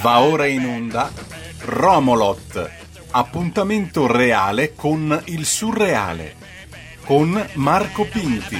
Va ora in onda Romolot, appuntamento reale con il surreale, con Marco Pinti.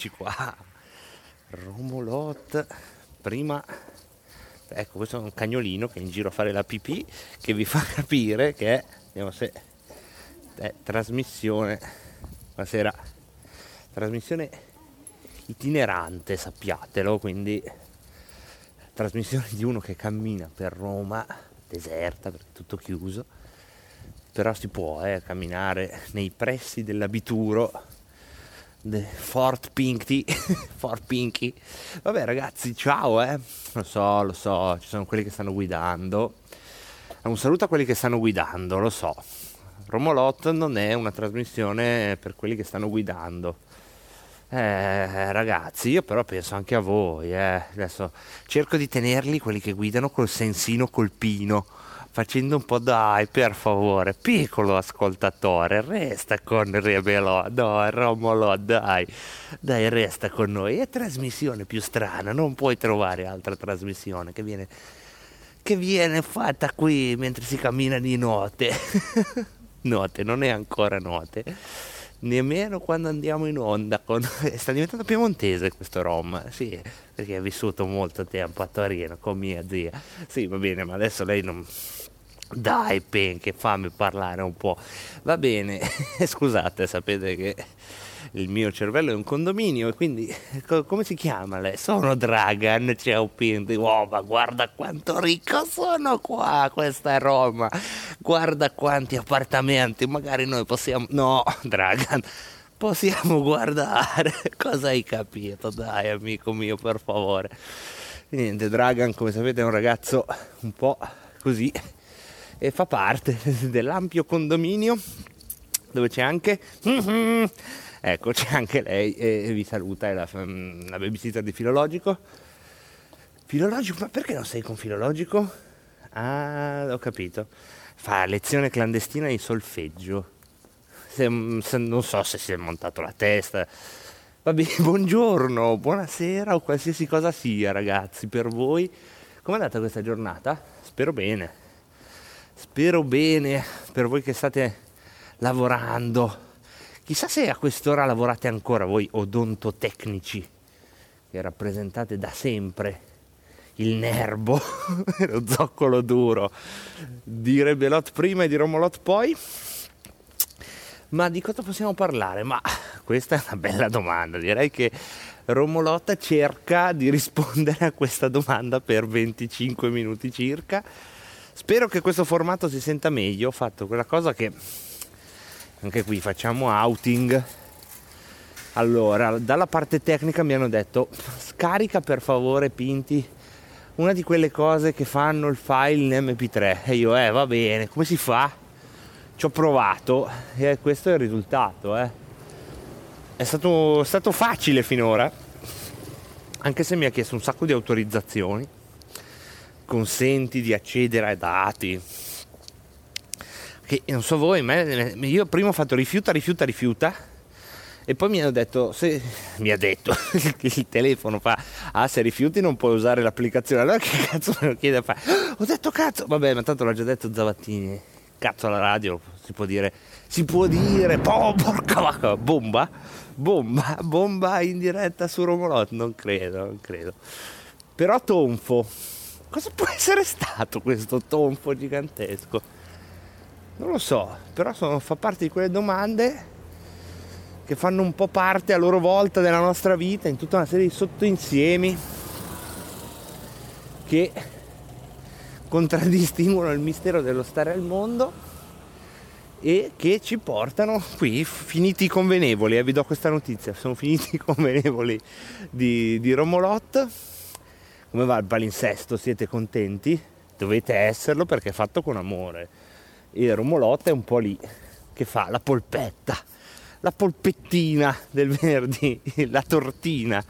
Eccoci qua. Romolot, prima, ecco questo è un cagnolino che è in giro a fare la pipì che vi fa capire che è, vediamo se è trasmissione, buonasera, trasmissione itinerante sappiatelo, quindi trasmissione di uno che cammina per Roma, deserta perché è tutto chiuso, però si può eh, camminare nei pressi dell'abituro Fort Pinky Fort Pinky vabbè ragazzi ciao eh. Lo so lo so ci sono quelli che stanno guidando. Un saluto a quelli che stanno guidando lo so. Romolot non è una trasmissione per quelli che stanno guidando. Eh, ragazzi io però penso anche a voi eh. adesso cerco di tenerli quelli che guidano col sensino colpino facendo un po' dai per favore. Piccolo ascoltatore resta con Rebelò no Romolo dai. Dai resta con noi. È trasmissione più strana non puoi trovare altra trasmissione che viene che viene fatta qui mentre si cammina di notte. Notte non è ancora notte nemmeno quando andiamo in onda con... sta diventando piemontese questo Rom sì perché ha vissuto molto tempo a Torino con mia zia sì va bene ma adesso lei non dai, Pen, che fammi parlare un po'. Va bene, scusate, sapete che il mio cervello è un condominio e quindi co- come si chiama lei? Sono Dragan, ciao Pen. Oh, ma guarda quanto ricco sono qua, questa è Roma. Guarda quanti appartamenti, magari noi possiamo... No, Dragan, possiamo guardare. Cosa hai capito? Dai, amico mio, per favore. Niente, Dragan, come sapete, è un ragazzo un po' così e fa parte dell'ampio condominio dove c'è anche mm-hmm, ecco c'è anche lei e vi saluta è la, la babysitter di filologico. Filologico ma perché non sei con filologico? Ah ho capito. Fa lezione clandestina di solfeggio. Se, se, non so se si è montato la testa. Va bene buongiorno buonasera o qualsiasi cosa sia ragazzi per voi. Com'è andata questa giornata? Spero bene. Spero bene per voi che state lavorando. Chissà se a quest'ora lavorate ancora voi odontotecnici, che rappresentate da sempre il nervo, lo zoccolo duro di Rebelot prima e di Romolot poi. Ma di cosa possiamo parlare? Ma questa è una bella domanda. Direi che Romolotta cerca di rispondere a questa domanda per 25 minuti circa Spero che questo formato si senta meglio. Ho fatto quella cosa che anche qui facciamo outing. Allora, dalla parte tecnica mi hanno detto scarica per favore Pinti una di quelle cose che fanno il file in MP3 e io eh va bene, come si fa? Ci ho provato e questo è il risultato, eh. È stato, stato facile finora, anche se mi ha chiesto un sacco di autorizzazioni consenti di accedere ai dati. Che non so voi, ma io prima ho fatto rifiuta, rifiuta, rifiuta. E poi mi hanno detto, se, mi ha detto il telefono fa, ah se rifiuti non puoi usare l'applicazione, allora che cazzo me lo chiede a fare? Ho detto cazzo, vabbè ma tanto l'ha già detto Zavattini, cazzo alla radio si può dire, si può dire, oh, porca vacca, bomba, bomba, bomba in diretta su Romolot, non credo, non credo. Però tonfo, cosa può essere stato questo tonfo gigantesco? Non lo so, però sono, fa parte di quelle domande che fanno un po' parte a loro volta della nostra vita in tutta una serie di sottoinsiemi che contraddistinguono il mistero dello stare al mondo e che ci portano qui finiti i convenevoli eh, vi do questa notizia sono finiti i convenevoli di, di Romolot. Come va il palinsesto? Siete contenti? Dovete esserlo perché è fatto con amore e Romolot è un po' lì che fa la polpetta la polpettina del venerdì la tortina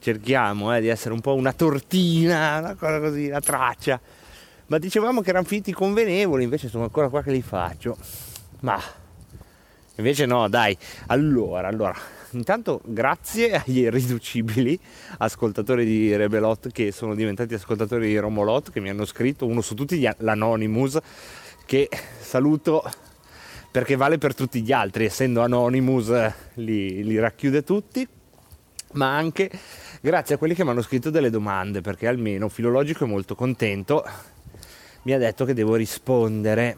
cerchiamo eh, di essere un po' una tortina una cosa così una traccia ma dicevamo che erano finiti convenevoli, invece sono ancora qua che li faccio. Ma invece no, dai. Allora, allora, intanto grazie agli irriducibili ascoltatori di Rebelot che sono diventati ascoltatori di Romolot, che mi hanno scritto, uno su tutti l'Anonymous, che saluto perché vale per tutti gli altri, essendo Anonymous li, li racchiude tutti, ma anche grazie a quelli che mi hanno scritto delle domande, perché almeno Filologico è molto contento mi ha detto che devo rispondere.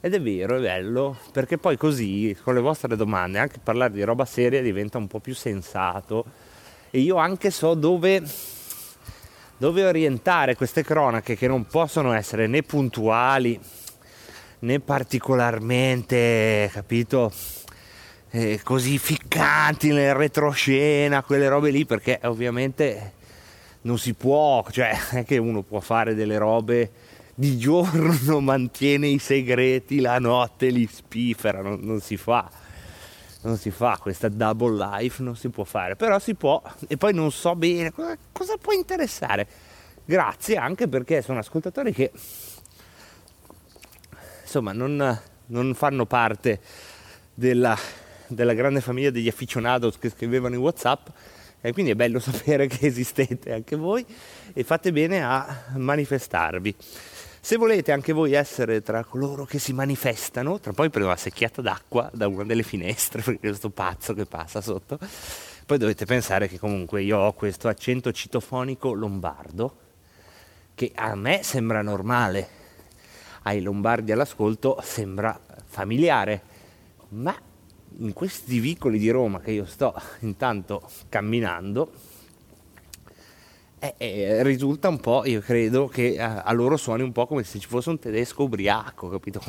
Ed è vero, è bello, perché poi così con le vostre domande anche parlare di roba seria diventa un po' più sensato e io anche so dove, dove orientare queste cronache che non possono essere né puntuali né particolarmente, capito, eh, così ficcanti nel retroscena, quelle robe lì, perché ovviamente non si può, cioè è che uno può fare delle robe di giorno mantiene i segreti, la notte li spifera, non, non si fa non si fa questa double life, non si può fare, però si può e poi non so bene cosa, cosa può interessare. Grazie anche perché sono ascoltatori che insomma non, non fanno parte della, della, grande famiglia degli aficionados che scrivevano in Whatsapp e quindi è bello sapere che esistete anche voi e fate bene a manifestarvi. Se volete anche voi essere tra coloro che si manifestano, tra poi prendo una secchiata d'acqua da una delle finestre, perché questo pazzo che passa sotto, poi dovete pensare che comunque io ho questo accento citofonico lombardo, che a me sembra normale, ai lombardi all'ascolto sembra familiare, ma in questi vicoli di Roma che io sto intanto camminando, eh, eh, risulta un po', io credo che a, a, loro suoni un po' come se ci fosse un tedesco ubriaco, capito?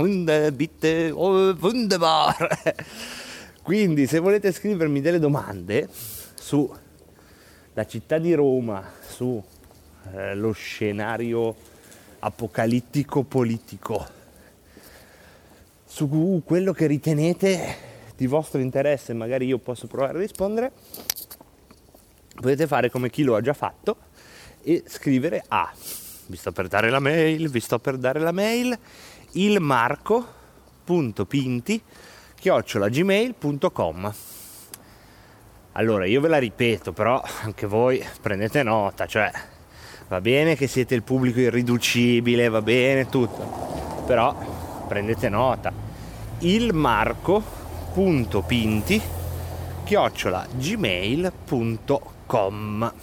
Oh! Quindi se volete scrivermi delle domande su la città di Roma, su eh, scenario apocalittico politico, su quello che ritenete di vostro interesse, magari io posso provare a rispondere, potete fare come chi lo ha già fatto e scrivere a, vi sto per dare la mail, vi sto per dare la mail, il marco.pinti chiocciolagmail.com allora io ve la ripeto però anche voi prendete nota cioè va bene che siete il pubblico irriducibile va bene tutto però prendete nota il marco.pinti chiocciolagmail.com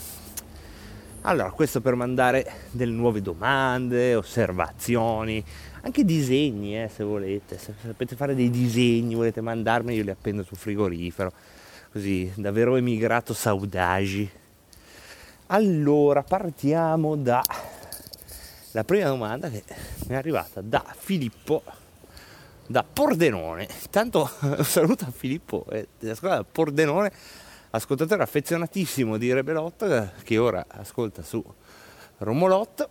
allora, questo per mandare delle nuove domande, osservazioni, anche disegni, eh, se volete. Se sapete fare dei disegni, volete mandarmi, io li appendo sul frigorifero. Così, davvero emigrato saudagi. Allora, partiamo da la prima domanda che mi è arrivata da Filippo da Pordenone. Tanto un saluto a Filippo eh, della scuola Pordenone ascoltatore affezionatissimo di Rebelot che ora ascolta su Romolot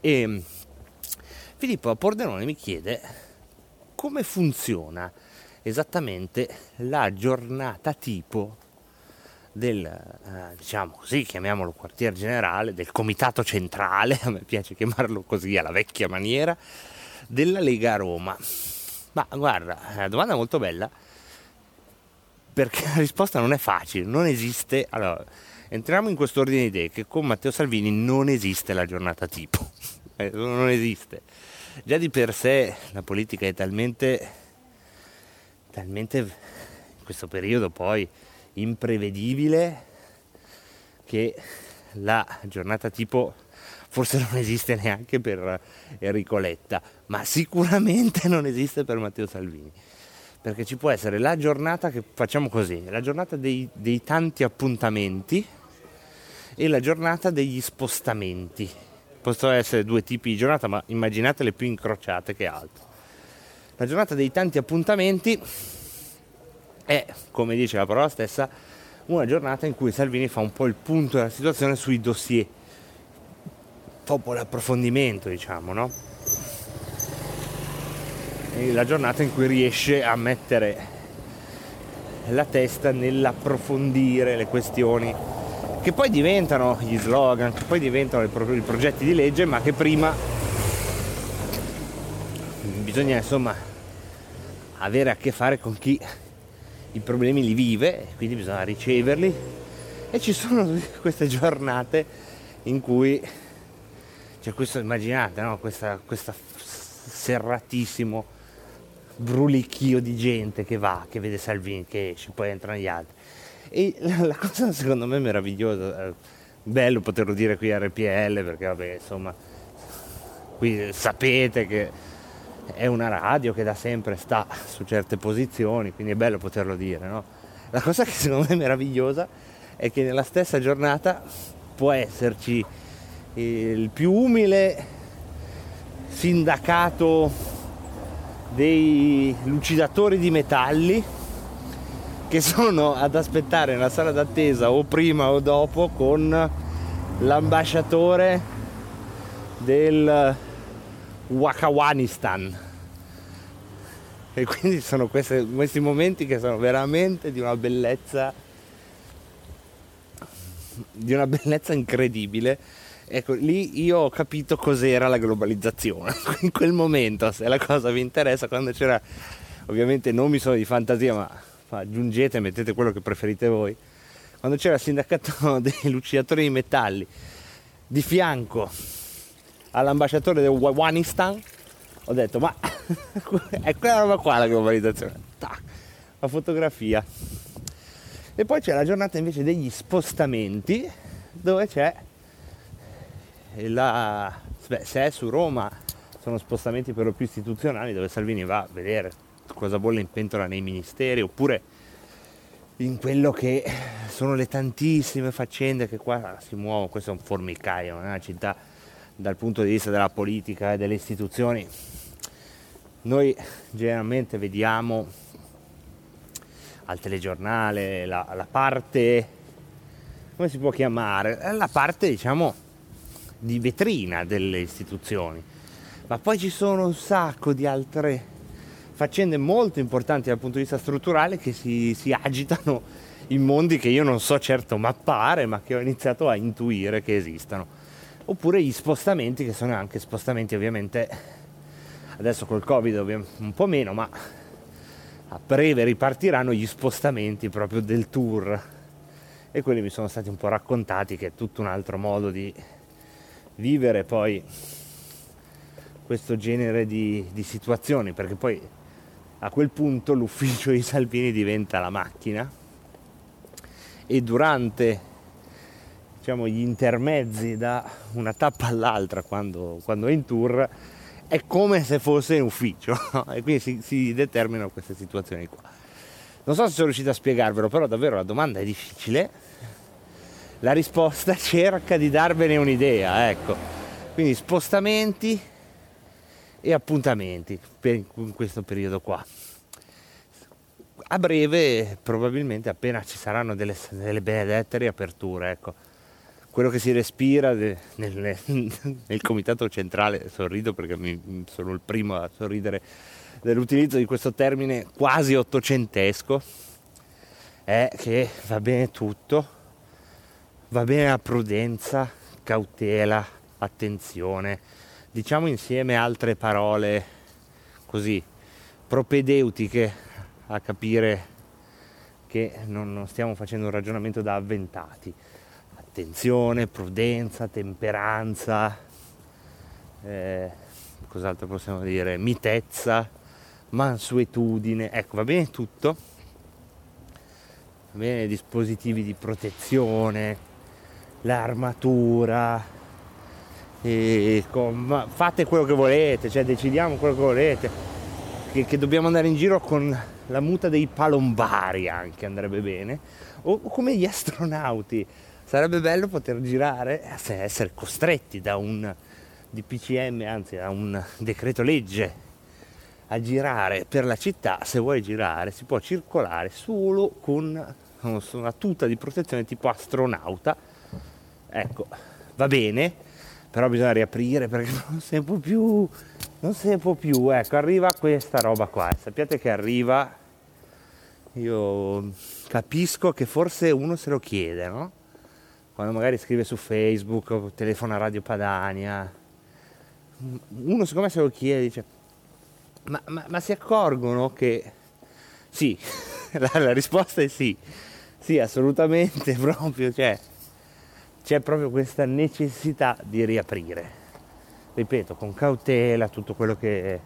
e Filippo Pordenone mi chiede come funziona esattamente la giornata tipo del, eh, diciamo così, chiamiamolo quartier generale, del comitato centrale, a me piace chiamarlo così alla vecchia maniera, della Lega Roma. Ma guarda, è una domanda molto bella perché la risposta non è facile, non esiste. Allora, entriamo in questo ordine di idee che con Matteo Salvini non esiste la giornata tipo, eh, non esiste. Già di per sé la politica è talmente, talmente in questo periodo poi imprevedibile che la giornata tipo forse non esiste neanche per Enrico Letta, ma sicuramente non esiste per Matteo Salvini. Perché ci può essere la giornata che facciamo così, la giornata dei, dei tanti appuntamenti e la giornata degli spostamenti. Possono essere due tipi di giornata, ma immaginatele più incrociate che altro. La giornata dei tanti appuntamenti è, come dice la parola stessa, una giornata in cui Salvini fa un po' il punto della situazione sui dossier dopo l'approfondimento, diciamo, no? La giornata in cui riesce a mettere la testa nell'approfondire le questioni che poi diventano gli slogan, che poi diventano i progetti di legge, ma che prima bisogna insomma avere a che fare con chi i problemi li vive, quindi bisogna riceverli e ci sono queste giornate in cui cioè questo immaginate, no? questa, questa serratissimo brulichio di gente che va, che vede Salvini, che esce, poi entrano gli altri. E la cosa secondo me meravigliosa, eh, bello poterlo dire qui a RPL, perché vabbè, insomma, qui sapete che è una radio che da sempre sta su certe posizioni, quindi è bello poterlo dire, no? La cosa che secondo me è meravigliosa è che nella stessa giornata può esserci il più umile sindacato dei lucidatori di metalli che sono ad aspettare nella sala d'attesa o prima o dopo con l'ambasciatore del Wakawanistan e quindi sono questi, questi momenti che sono veramente di una bellezza di una bellezza incredibile Ecco, lì io ho capito cos'era la globalizzazione. In quel momento, se la cosa vi interessa, quando c'era, ovviamente non mi sono di fantasia, ma, ma aggiungete, mettete quello che preferite voi. Quando c'era il sindacato dei lucidatori di metalli di fianco all'ambasciatore del Wawanistan, ho detto, ma è quella roba qua la globalizzazione. Tac, la fotografia. E poi c'è la giornata invece degli spostamenti, dove c'è la, beh, se è su Roma sono spostamenti per lo più istituzionali dove Salvini va a vedere cosa bolle in pentola nei ministeri oppure in quello che sono le tantissime faccende che qua si muovono, questo è un formicaio, è una città dal punto di vista della politica e delle istituzioni. Noi generalmente vediamo al telegiornale la, la parte, come si può chiamare? La parte diciamo di vetrina delle istituzioni, ma poi ci sono un sacco di altre faccende molto importanti dal punto di vista strutturale che si, si agitano in mondi che io non so certo mappare, ma che ho iniziato a intuire che esistano. Oppure gli spostamenti, che sono anche spostamenti ovviamente, adesso col Covid un po' meno, ma a breve ripartiranno gli spostamenti proprio del tour. E quelli mi sono stati un po' raccontati che è tutto un altro modo di vivere poi questo genere di, di situazioni, perché poi a quel punto l'ufficio di Salvini diventa la macchina e durante diciamo, gli intermezzi da una tappa all'altra quando, quando, è in tour è come se fosse in ufficio e quindi si, si, determinano queste situazioni qua. Non so se sono riuscito a spiegarvelo, però davvero la domanda è difficile la risposta cerca di darvene un'idea, ecco. Quindi spostamenti e appuntamenti per in questo periodo qua. A breve, probabilmente appena ci saranno delle, delle benedette riaperture, ecco. Quello che si respira de, nel, nel, comitato centrale, sorrido perché mi, sono il primo a sorridere dell'utilizzo di questo termine quasi ottocentesco, è che va bene tutto, va bene la prudenza, cautela, attenzione, diciamo insieme altre parole così propedeutiche a capire che non, stiamo facendo un ragionamento da avventati. Attenzione, prudenza, temperanza, eh, cos'altro possiamo dire? Mitezza, mansuetudine, ecco va bene tutto, bene, dispositivi di protezione, l'armatura, con, fate quello che volete, cioè decidiamo quello che volete, che, che, dobbiamo andare in giro con la muta dei palombari anche andrebbe bene, o, o come gli astronauti, sarebbe bello poter girare, essere costretti da un DPCM, anzi da un decreto legge a girare per la città, se vuoi girare si può circolare solo con una tuta di protezione tipo astronauta. Ecco, va bene, però bisogna riaprire perché non si può più, non si può più. Ecco, arriva questa roba qua. Sappiate che arriva, io capisco che forse uno se lo chiede, no? Quando magari scrive su Facebook o telefona a Radio Padania, uno secondo me se lo chiede dice ma, ma, ma si accorgono che sì, la, la, risposta è sì, sì assolutamente proprio, cioè, c'è proprio questa necessità di riaprire. Ripeto, con cautela tutto quello che,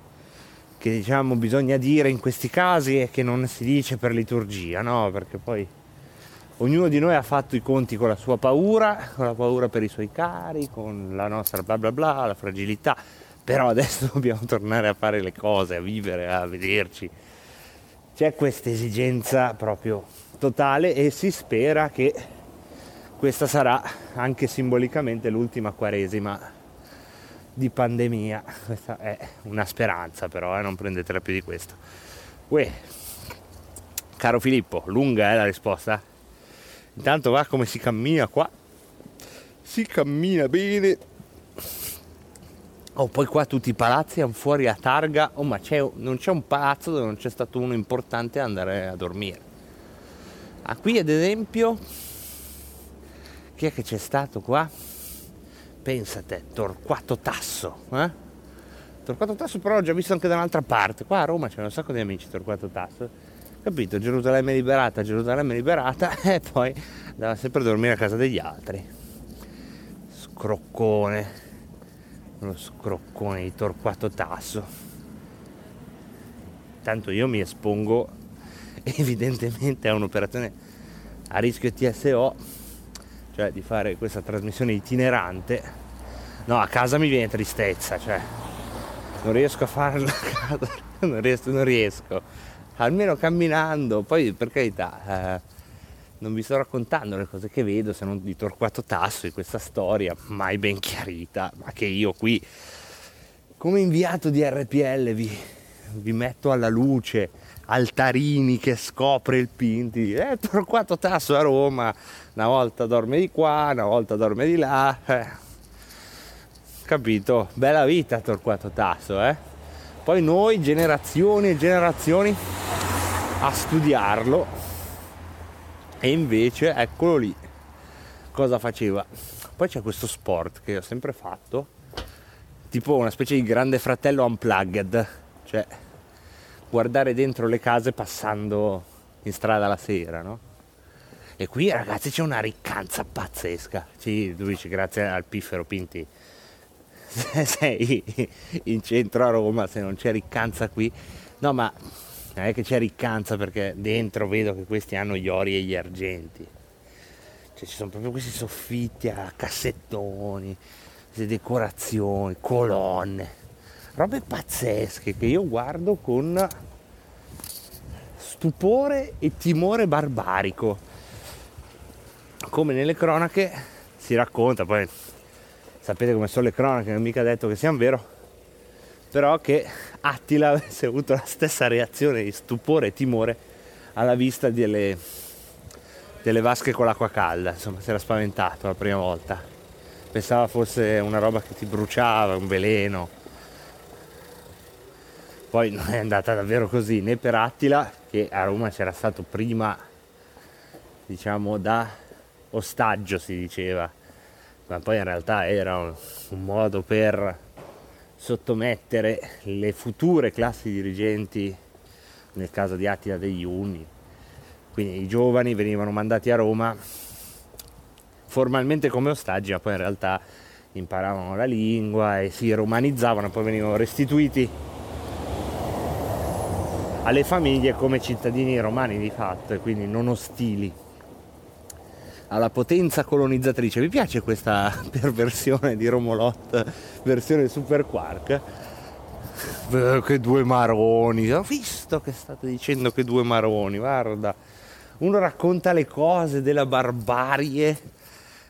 che diciamo bisogna dire in questi casi e che non si dice per liturgia, no? Perché poi ognuno di noi ha fatto i conti con la sua paura, con la paura per i suoi cari, con la nostra bla bla bla, la fragilità però adesso dobbiamo tornare a fare le cose, a vivere, a vederci. C'è questa esigenza proprio totale e si spera che questa sarà anche simbolicamente l'ultima quaresima di pandemia. Questa è una speranza però, eh, non prendetela più di questo. Uè, caro Filippo, lunga è eh, la risposta? Intanto va come si cammina qua. Si cammina bene Oh, poi qua tutti i palazzi hanno fuori a targa, oh ma c'è, non c'è un palazzo dove non c'è stato uno importante andare a dormire. Ah, qui ad esempio, chi è che c'è stato qua? Pensate, Torquato Tasso, eh? Torquato Tasso però l'ho già visto anche da un'altra parte, qua a Roma c'è un sacco di amici Torquato Tasso, capito? Gerusalemme liberata, Gerusalemme liberata e poi andava sempre a dormire a casa degli altri. Scroccone uno scroccone di Torquato Tasso. Tanto io mi espongo evidentemente a un'operazione a rischio TSO, cioè di fare questa trasmissione itinerante. No, a casa mi viene tristezza, cioè non riesco a farla a casa, non riesco, non riesco. Almeno camminando, poi per carità. Eh, non vi sto raccontando le cose che vedo se non di Torquato Tasso di questa storia mai ben chiarita, ma che io qui come inviato di RPL vi, vi metto alla luce Altarini che scopre il Pinti, eh, Torquato Tasso a Roma, una volta dorme di qua, una volta dorme di là, eh. capito? Bella vita Torquato Tasso, eh? Poi noi generazioni e generazioni a studiarlo e invece eccolo lì cosa faceva poi c'è questo sport che ho sempre fatto tipo una specie di grande fratello unplugged cioè guardare dentro le case passando in strada la sera no? E qui ragazzi c'è una riccanza pazzesca sì, tu dici grazie al piffero Pinti sei in centro a Roma se non c'è riccanza qui no ma non è che c'è riccanza perché dentro vedo che questi hanno gli ori e gli argenti. Cioè ci sono proprio questi soffitti a cassettoni, queste decorazioni, colonne, robe pazzesche che io guardo con stupore e timore barbarico. Come nelle cronache si racconta, poi sapete come sono le cronache, non è mica detto che siano vero, però che Attila avesse avuto la stessa reazione di stupore e timore alla vista delle, delle vasche con l'acqua calda, insomma si era spaventato la prima volta, pensava fosse una roba che ti bruciava, un veleno. Poi non è andata davvero così né per Attila, che a Roma c'era stato prima, diciamo, da ostaggio si diceva, ma poi in realtà era un, un modo per sottomettere le future classi dirigenti, nel caso di Attila degli Unni. Quindi i giovani venivano mandati a Roma formalmente come ostaggi, ma poi in realtà imparavano la lingua e si romanizzavano, poi venivano restituiti alle famiglie come cittadini romani di fatto e quindi non ostili alla potenza colonizzatrice. Mi piace questa perversione di Romolot, versione Super Quark. Che due maroni, ho visto che state dicendo che due maroni, guarda. Uno racconta le cose della barbarie,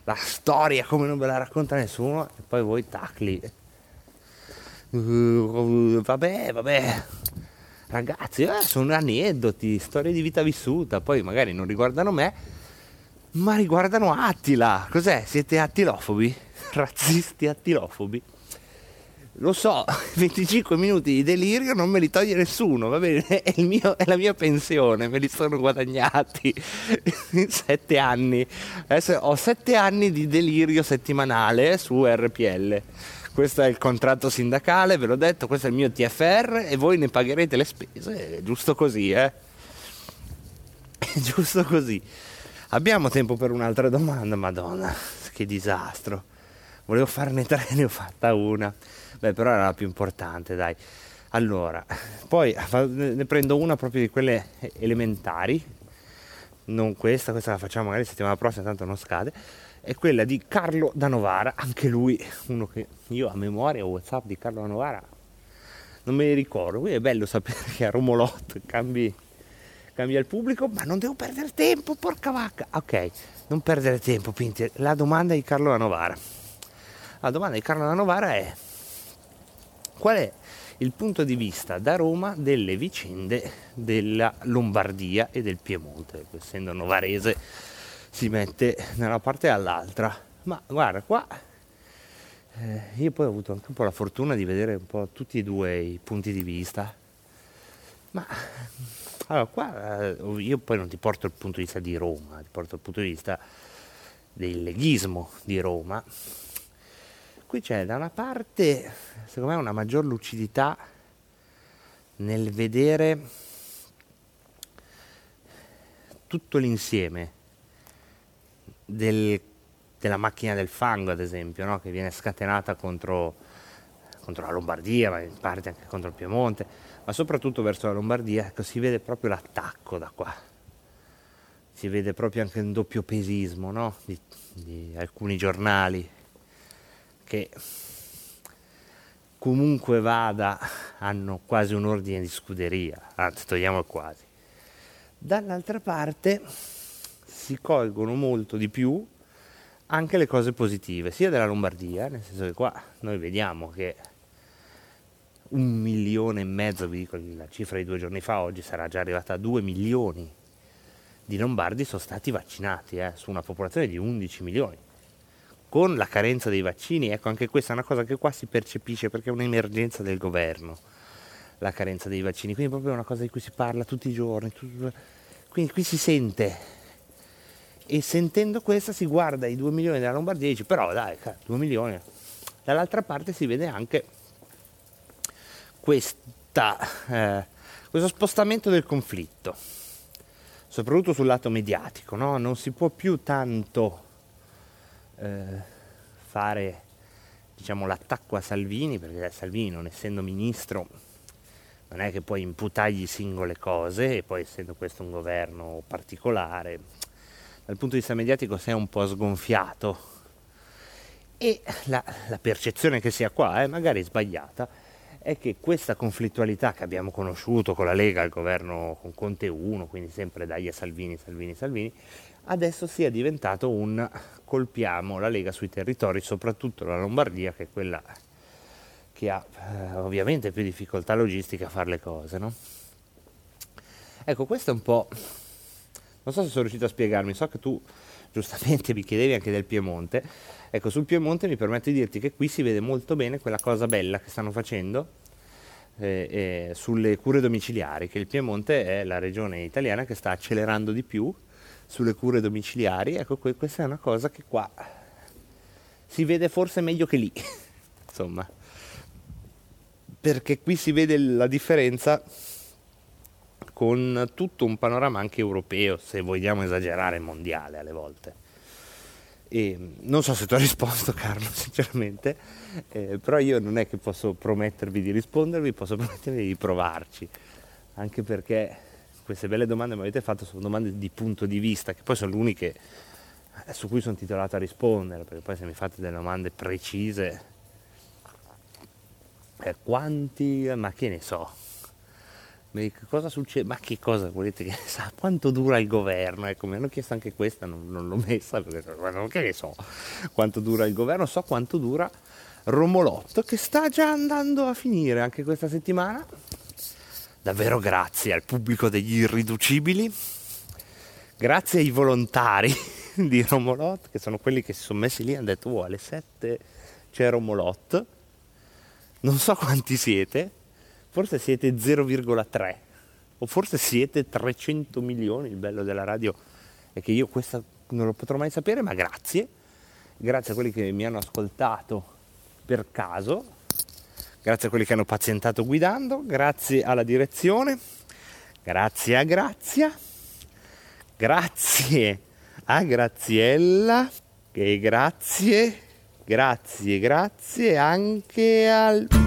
la storia come non ve la racconta nessuno, e poi voi tacli. Uh, vabbè, vabbè, ragazzi, eh, sono aneddoti, storie di vita vissuta, poi magari non riguardano me, ma riguardano Attila. Cos'è? Siete attilofobi? Razzisti attilofobi? Lo so, 25 minuti di delirio non me li toglie nessuno, va bene? È, mio, è la mia pensione, me li sono guadagnati in 7 anni. Adesso ho 7 anni di delirio settimanale su RPL questo è il contratto sindacale, ve l'ho detto, questo è il mio TFR e voi ne pagherete le spese, giusto così, eh? Giusto così. Abbiamo tempo per un'altra domanda, madonna, che disastro. Volevo farne tre, ne ho fatta una. Beh, però era la più importante, dai. Allora, poi ne prendo una proprio di quelle elementari, non questa, questa la facciamo magari settimana prossima, tanto non scade è quella di Carlo da Novara, anche lui uno che io a memoria Whatsapp di Carlo da Novara non me ne ricordo, quindi è bello sapere che a Romolot cambi, cambia il pubblico, ma non devo perdere tempo, porca vacca. Ok, non perdere tempo, Pinti. La domanda di Carlo da Novara. La domanda di Carlo da Novara è qual è il punto di vista da Roma delle vicende della Lombardia e del Piemonte, essendo novarese si mette da una parte all'altra. Ma guarda, qua eh, io poi ho avuto anche un po' la fortuna di vedere un po' tutti e due i punti di vista. Ma allora qua eh, io poi non ti porto il punto di vista di Roma, ti porto il punto di vista del leghismo di Roma. Qui c'è da una parte, secondo me, una maggior lucidità nel vedere tutto l'insieme del, della macchina del fango, ad esempio, no? che viene scatenata contro, contro, la Lombardia, ma in parte anche contro il Piemonte, ma soprattutto verso la Lombardia, ecco, si vede proprio l'attacco da qua. Si vede proprio anche un doppio pesismo no? di, di alcuni giornali che comunque vada hanno quasi un ordine di scuderia, anzi togliamo quasi. Dall'altra parte si colgono molto di più anche le cose positive, sia della Lombardia, nel senso che qua noi vediamo che un milione e mezzo, vi dico la cifra di due giorni fa, oggi sarà già arrivata a due milioni di lombardi sono stati vaccinati eh, su una popolazione di 11 milioni. Con la carenza dei vaccini, ecco anche questa è una cosa che qua si percepisce perché è un'emergenza del governo, la carenza dei vaccini, quindi proprio una cosa di cui si parla tutti i giorni, quindi qui si sente. E sentendo questa si guarda i 2 milioni della Lombardia e dice però dai 2 milioni dall'altra parte si vede anche questa, eh, questo spostamento del conflitto soprattutto sul lato mediatico no? non si può più tanto eh, fare diciamo, l'attacco a Salvini perché Salvini non essendo ministro non è che puoi imputargli singole cose e poi essendo questo un governo particolare dal punto di vista mediatico si è un po' sgonfiato e la, la percezione che sia qua, eh, magari sbagliata, è che questa conflittualità che abbiamo conosciuto con la Lega, il governo con Conte 1, quindi sempre dagli a Salvini, Salvini, Salvini, adesso sia diventato un colpiamo la Lega sui territori, soprattutto la Lombardia, che è quella che ha eh, ovviamente più difficoltà logistiche a fare le cose. No? Ecco, questo è un po' Non so se sono riuscito a spiegarmi, so che tu giustamente mi chiedevi anche del Piemonte. Ecco, sul Piemonte mi permetto di dirti che qui si vede molto bene quella cosa bella che stanno facendo eh, eh, sulle cure domiciliari, che il Piemonte è la regione italiana che sta accelerando di più sulle cure domiciliari. Ecco, questa è una cosa che qua si vede forse meglio che lì, insomma, perché qui si vede la differenza con tutto un panorama anche europeo, se vogliamo esagerare, mondiale alle volte. E non so se ti ho risposto Carlo, sinceramente, eh, però io non è che posso promettervi di rispondervi, posso promettervi di provarci, anche perché queste belle domande che mi avete fatto sono domande di punto di vista, che poi sono le uniche su cui sono titolato a rispondere, perché poi se mi fate delle domande precise, eh, quanti, ma che ne so, cosa succede, ma che cosa volete che sa, quanto dura il governo, ecco, mi hanno chiesto anche questa, non, non l'ho messa, perché non che ne so, quanto dura il governo, so quanto dura Romolotto, che sta già andando a finire anche questa settimana, davvero grazie al pubblico degli irriducibili, grazie ai volontari di Romolot, che sono quelli che si sono messi lì e hanno detto, oh, alle 7 c'è Romolot, non so quanti siete, forse siete 0,3 o forse siete 300 milioni, il bello della radio è che io questa non lo potrò mai sapere, ma grazie, grazie a quelli che mi hanno ascoltato per caso, grazie a quelli che hanno pazientato guidando, grazie alla direzione, grazie a Grazia, grazie a Graziella. E grazie, grazie, grazie anche al...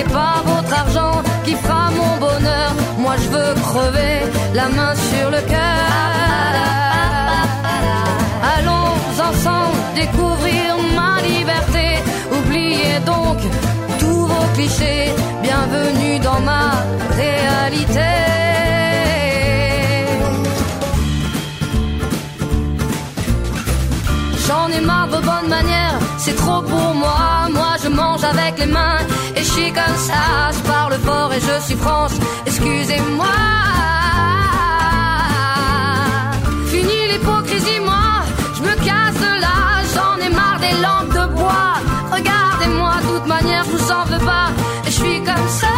N'est pas votre argent qui fera mon bonheur. Moi je veux crever la main sur le cœur. Allons ensemble découvrir ma liberté. Oubliez donc tous vos clichés. Bienvenue dans ma réalité. J'en ai marre de bonnes manières, c'est trop pour moi. Moi je mange avec les mains suis comme ça. Je parle fort et je suis France, excusez-moi. Fini l'hypocrisie, moi, je me casse de là. J'en ai marre des lampes de bois. Regardez-moi, de toute manière, je vous en veux pas. Je suis comme ça.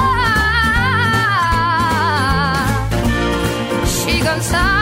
Je suis comme ça.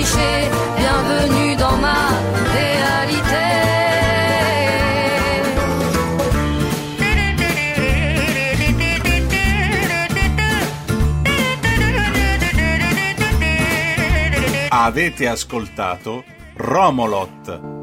Clichés. Bienvenue dans ma réalité. Avete ascoltato Romolot.